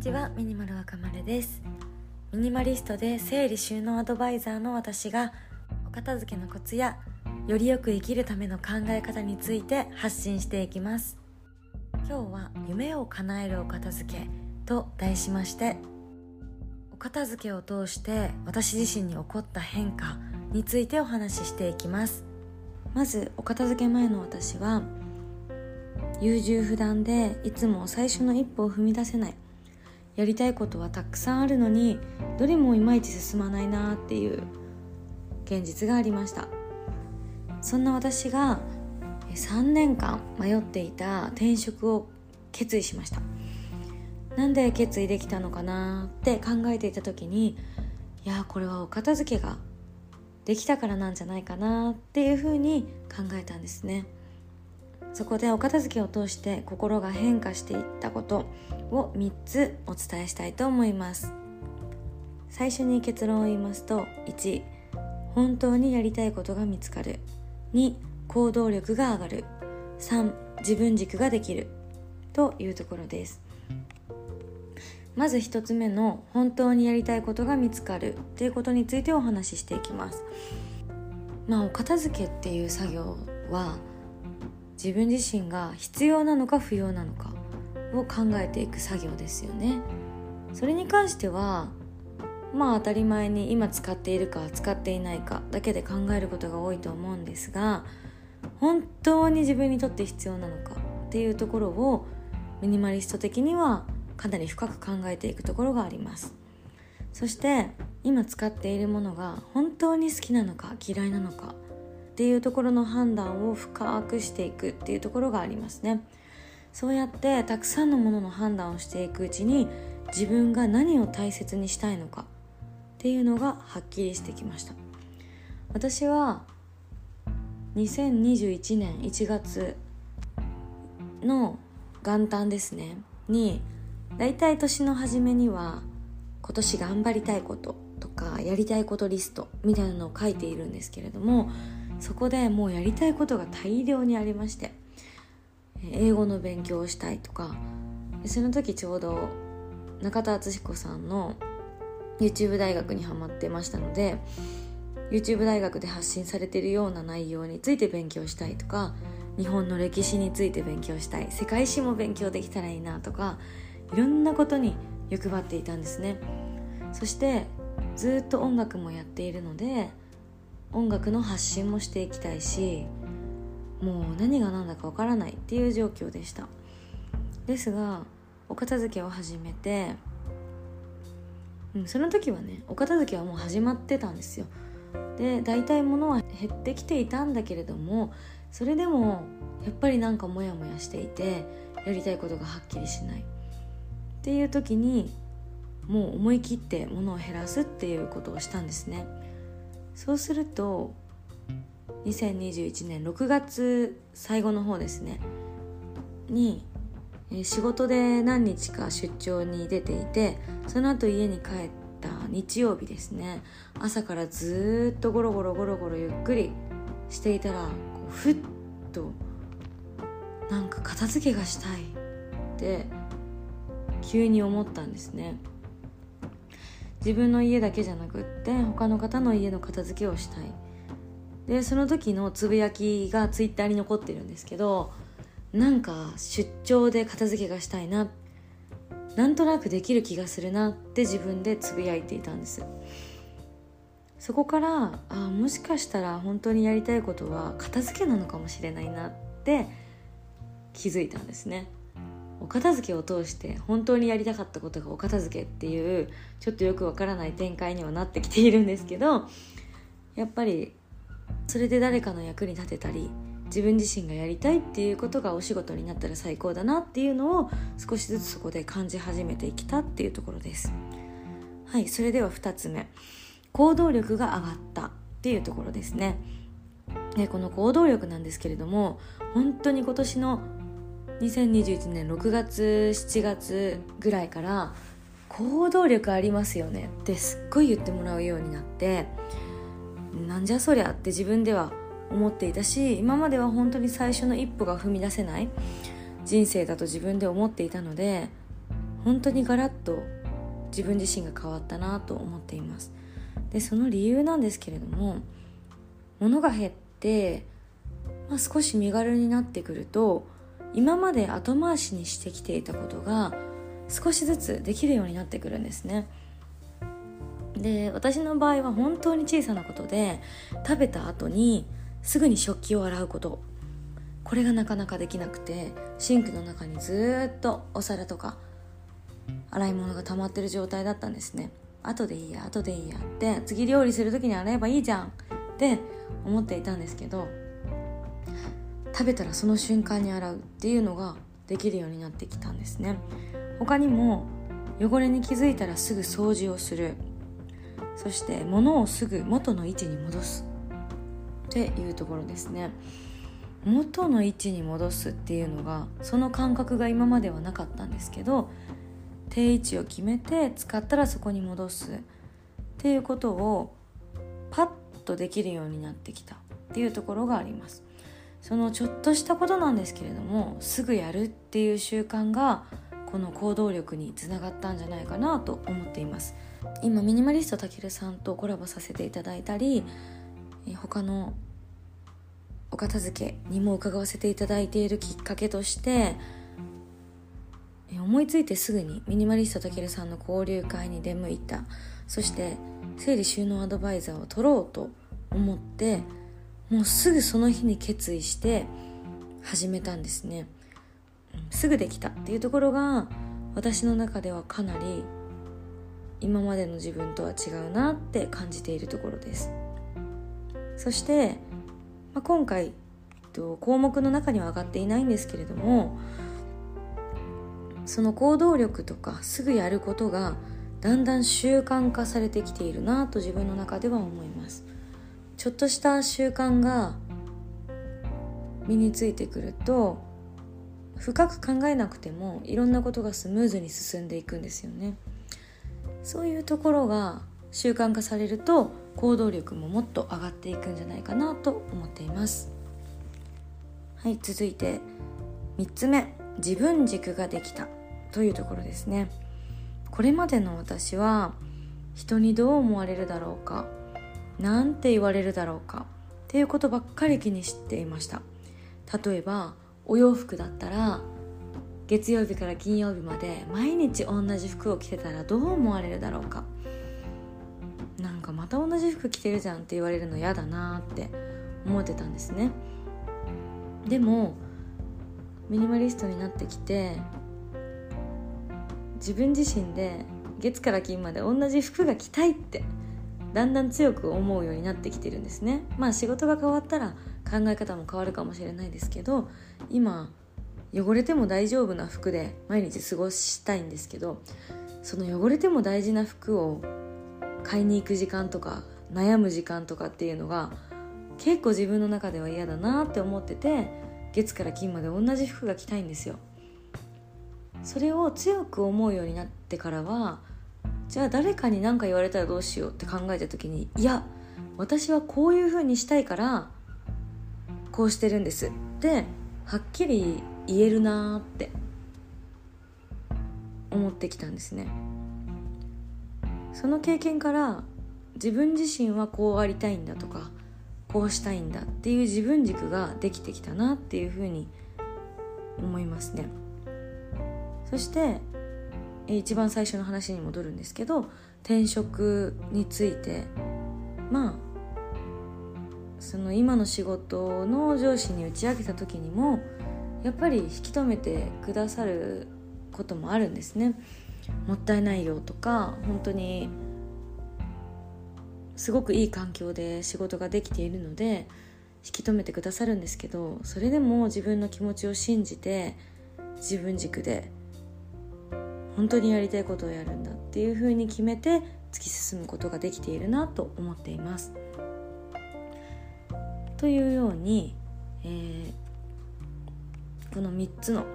ちはミニマル若丸です。ミニマリストで整理収納アドバイザーの私がお片付けのコツやよりよく生きるための考え方について発信していきます。今日は夢を叶えるお片付けと題しましてお片付けを通して私自身に起こった変化についてお話ししていきます。まずお片付け前の私は優柔不断でいつも最初の一歩を踏み出せない。やりたいことはたくさんあるのにどれもいまいち進まないなっていう現実がありました。そんな私が3年間迷っていた転職を決意しました。なんで決意できたのかなって考えていた時にいやこれはお片付けができたからなんじゃないかなっていうふうに考えたんですね。そこでお片付けを通して心が変化していったことを3つお伝えしたいと思います。最初に結論を言いますと1本当にやりたいことが見つかる。2行動力が上がる。3自分軸ができる。というところです。まず1つ目の本当にやりたいことが見つかる。ということについてお話ししていきます。まあお片付けっていう作業は自分自身が必要なのか不要なのかを考えていく作業ですよね。それに関してはまあ当たり前に今使っているか使っていないかだけで考えることが多いと思うんですが本当に自分にとって必要なのかっていうところをミニマリスト的にはかなり深く考えていくところがあります。そして今使っているものが本当に好きなのか嫌いなのかっていうところの判断を深くしていくっていうところがありますね。そうやってたくさんのものの判断をしていくうちに自分が何を大切にしたいのかっていうのがはっきりしてきました。私は2021年1月の元旦ですね。に大体年の初めには今年頑張りたいこととかやりたいことリストみたいなのを書いているんですけれどもそこでもうやりたいことが大量にありまして英語の勉強をしたいとかその時ちょうど中田敦彦さんの YouTube 大学にハマってましたので YouTube 大学で発信されているような内容について勉強したいとか日本の歴史について勉強したい世界史も勉強できたらいいなとかいろんなことに欲張っていたんですね。そしてずっと音楽もやっているので音楽の発信もしていきたいしもう何が何だかわからないっていう状況でした。ですがお片付けを始めて、うん、その時はねお片付けはもう始まってたんですよ。で大体物は減ってきていたんだけれどもそれでもやっぱりなんかモヤモヤしていてやりたいことがはっきりしない。っていう時にもう思い切って物を減らすっていうことをしたんですね。そうすると2021年6月最後の方ですね。に仕事で何日か出張に出ていてその後家に帰った日曜日ですね。朝からずっとゴロゴロゴロゴロゆっくりしていたらふっとなんか片付けがしたいって急に思ったんですね。自分の家だけじゃなくって他の方の家の片付けをしたい。でその時のつぶやきがツイッターに残ってるんですけどなんか出張で片付けがしたいななんとなくできる気がするなって自分でつぶやいていたんです。そこからあもしかしたら本当にやりたいことは片付けなのかもしれないなって気づいたんですね。お片付けを通して本当にやりたかったことがお片付けっていうちょっとよくわからない展開にはなってきているんですけどやっぱりそれで誰かの役に立てたり自分自身がやりたいっていうことがお仕事になったら最高だなっていうのを少しずつそこで感じ始めてきたっていうところです。はいそれでは2つ目。行動力が上がったっていうところですね。でこの行動力なんですけれども本当に今年の2021年6月7月ぐらいから行動力ありますよね。ってすっごい言ってもらうようになってなんじゃそりゃって自分では思っていたし今までは本当に最初の一歩が踏み出せない人生だと自分で思っていたので本当にガラッと自分自身が変わったなと思っています。でその理由なんですけれども物が減って、まあ、少し身軽になってくると今まで後回しにしてきていたことが少しずつできるようになってくるんですね。で私の場合は本当に小さなことで食べた後にすぐに食器を洗うこと。これがなかなかできなくてシンクの中にずっとお皿とか洗い物が溜まってる状態だったんですね。後でいいや後でいいやって次料理する時に洗えばいいじゃんって思っていたんですけど食べたらその瞬間に洗うっていうのができるようになってきたんですね。他にも汚れに気づいたらすぐ掃除をする。そして物をすぐ元の位置に戻すっていうところですね。元の位置に戻すっていうのがその感覚が今まではなかったんですけど定位置を決めて使ったらそこに戻すっていうことをパッとできるようになってきたっていうところがあります。そのちょっとしたことなんですけれどもすぐやるっていう習慣がこの行動力につながったんじゃないかなと思っています。今ミニマリストたけるさんとコラボさせていただいたり他のお片付けにも伺わせていただいているきっかけとして思いついてすぐにミニマリストたけるさんの交流会に出向いた。そして整理収納アドバイザーを取ろうと思ってもうすぐその日に決意して始めたんですね。すぐできたっていうところが私の中ではかなり今までの自分とは違うなって感じているところです。そして、まあ、今回項目の中には上がっていないんですけれどもその行動力とかすぐやることがだんだん習慣化されてきているなと自分の中では思います。ちょっとした習慣が身についてくると深く考えなくてもいろんなことがスムーズに進んでいくんですよね。そういうところが習慣化されると行動力ももっと上がっていくんじゃないかなと思っています。はい続いて3つ目自分軸ができた。というところですね。これまでの私は人にどう思われるだろうか。何て言われるだろうか。っていうことばっかり気にしていました。例えばお洋服だったら月曜日から金曜日まで毎日同じ服を着てたらどう思われるだろうか。なんかまた同じ服着てるじゃんって言われるの嫌だなって思ってたんですね。でもミニマリストになってきて自分自身で月から金まで同じ服が着たいってだんだん強く思うようになってきてるんですね。まあ仕事が変わったら考え方も変わるかもしれないですけど今汚れても大丈夫な服で毎日過ごしたいんですけどその汚れても大事な服を買いに行く時間とか悩む時間とかっていうのが結構自分の中では嫌だなって思ってて月から金まで同じ服が着たいんですよ。それを強く思うようになってからはじゃあ誰かに何か言われたらどうしようって考えた時にいや私はこういう風にしたいからこうしてるんです。ってはっきり言えるなーって思ってきたんですね。その経験から自分自身はこうありたいんだとかこうしたいんだっていう自分軸ができてきたなっていうふうに思いますね。そして一番最初の話に戻るんですけど転職について。まあその今の仕事の上司に打ち明けた時にもやっぱり引き止めてくださることもあるんですね。もったいないよとか本当にすごくいい環境で仕事ができているので引き止めてくださるんですけどそれでも自分の気持ちを信じて自分軸で本当にやりたいことをやるんだっていうふうに決めて突き進むことができているなと思っています。というように、えー、この3つの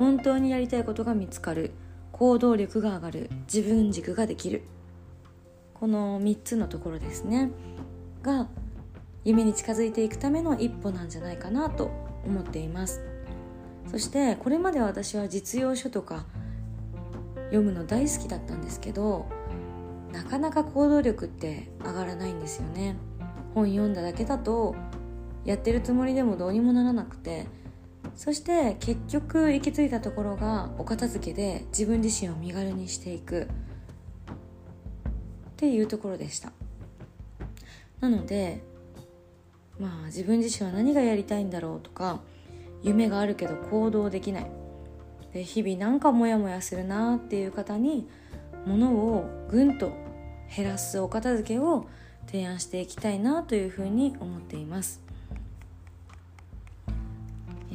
本当にやりたいことが見つかる行動力が上がる自分軸ができるこの3つのところですねが夢に近づいていくための一歩なんじゃないかなと思っていますそしてこれまで私は実用書とか読むの大好きだったんですけどなかなか行動力って上がらないんですよね。本読んだだけだとやってるつもりでもどうにもならなくてそして結局行き着いたところがお片付けで自分自身を身軽にしていく。っていうところでした。なのでまあ自分自身は何がやりたいんだろうとか夢があるけど行動できない。で日々なんかモヤモヤするなっていう方に物をぐんと減らすお片付けを提案していきたいなというふうに思っています。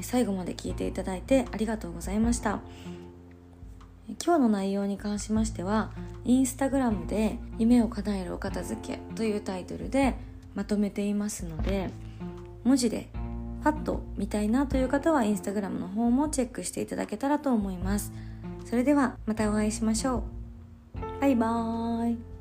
最後まで聞いていただいてありがとうございました。今日の内容に関しましてはインスタグラムで「夢を叶えるお片付け」というタイトルでまとめていますので文字でパッと見たいなという方はインスタグラムの方もチェックしていただけたらと思います。それではまたお会いしましょう。バイバーイ。